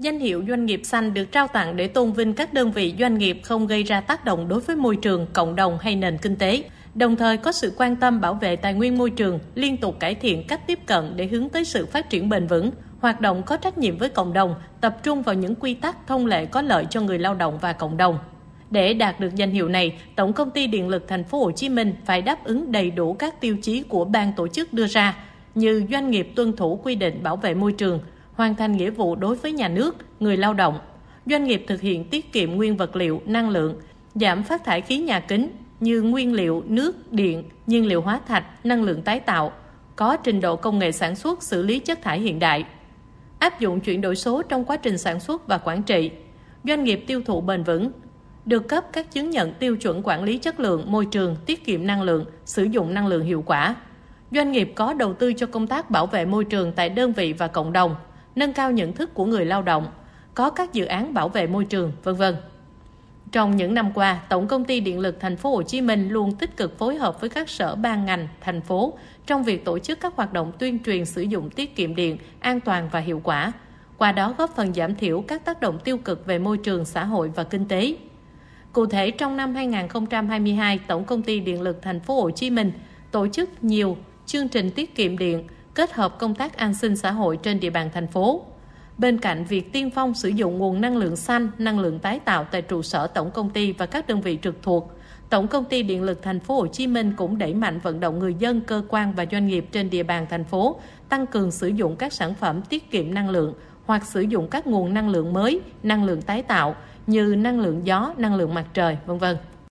Danh hiệu doanh nghiệp xanh được trao tặng để tôn vinh các đơn vị doanh nghiệp không gây ra tác động đối với môi trường, cộng đồng hay nền kinh tế, đồng thời có sự quan tâm bảo vệ tài nguyên môi trường, liên tục cải thiện cách tiếp cận để hướng tới sự phát triển bền vững, hoạt động có trách nhiệm với cộng đồng, tập trung vào những quy tắc thông lệ có lợi cho người lao động và cộng đồng. Để đạt được danh hiệu này, Tổng công ty Điện lực Thành phố Hồ Chí Minh phải đáp ứng đầy đủ các tiêu chí của ban tổ chức đưa ra, như doanh nghiệp tuân thủ quy định bảo vệ môi trường, hoàn thành nghĩa vụ đối với nhà nước, người lao động, doanh nghiệp thực hiện tiết kiệm nguyên vật liệu, năng lượng, giảm phát thải khí nhà kính như nguyên liệu, nước, điện, nhiên liệu hóa thạch, năng lượng tái tạo, có trình độ công nghệ sản xuất xử lý chất thải hiện đại, áp dụng chuyển đổi số trong quá trình sản xuất và quản trị, doanh nghiệp tiêu thụ bền vững, được cấp các chứng nhận tiêu chuẩn quản lý chất lượng môi trường, tiết kiệm năng lượng, sử dụng năng lượng hiệu quả. Doanh nghiệp có đầu tư cho công tác bảo vệ môi trường tại đơn vị và cộng đồng, nâng cao nhận thức của người lao động, có các dự án bảo vệ môi trường, vân vân. Trong những năm qua, Tổng công ty Điện lực Thành phố Hồ Chí Minh luôn tích cực phối hợp với các sở ban ngành, thành phố trong việc tổ chức các hoạt động tuyên truyền sử dụng tiết kiệm điện an toàn và hiệu quả, qua đó góp phần giảm thiểu các tác động tiêu cực về môi trường, xã hội và kinh tế. Cụ thể trong năm 2022, Tổng công ty Điện lực Thành phố Hồ Chí Minh tổ chức nhiều chương trình tiết kiệm điện kết hợp công tác an sinh xã hội trên địa bàn thành phố. Bên cạnh việc tiên phong sử dụng nguồn năng lượng xanh, năng lượng tái tạo tại trụ sở tổng công ty và các đơn vị trực thuộc, Tổng công ty Điện lực Thành phố Hồ Chí Minh cũng đẩy mạnh vận động người dân, cơ quan và doanh nghiệp trên địa bàn thành phố tăng cường sử dụng các sản phẩm tiết kiệm năng lượng hoặc sử dụng các nguồn năng lượng mới, năng lượng tái tạo như năng lượng gió, năng lượng mặt trời, vân vân.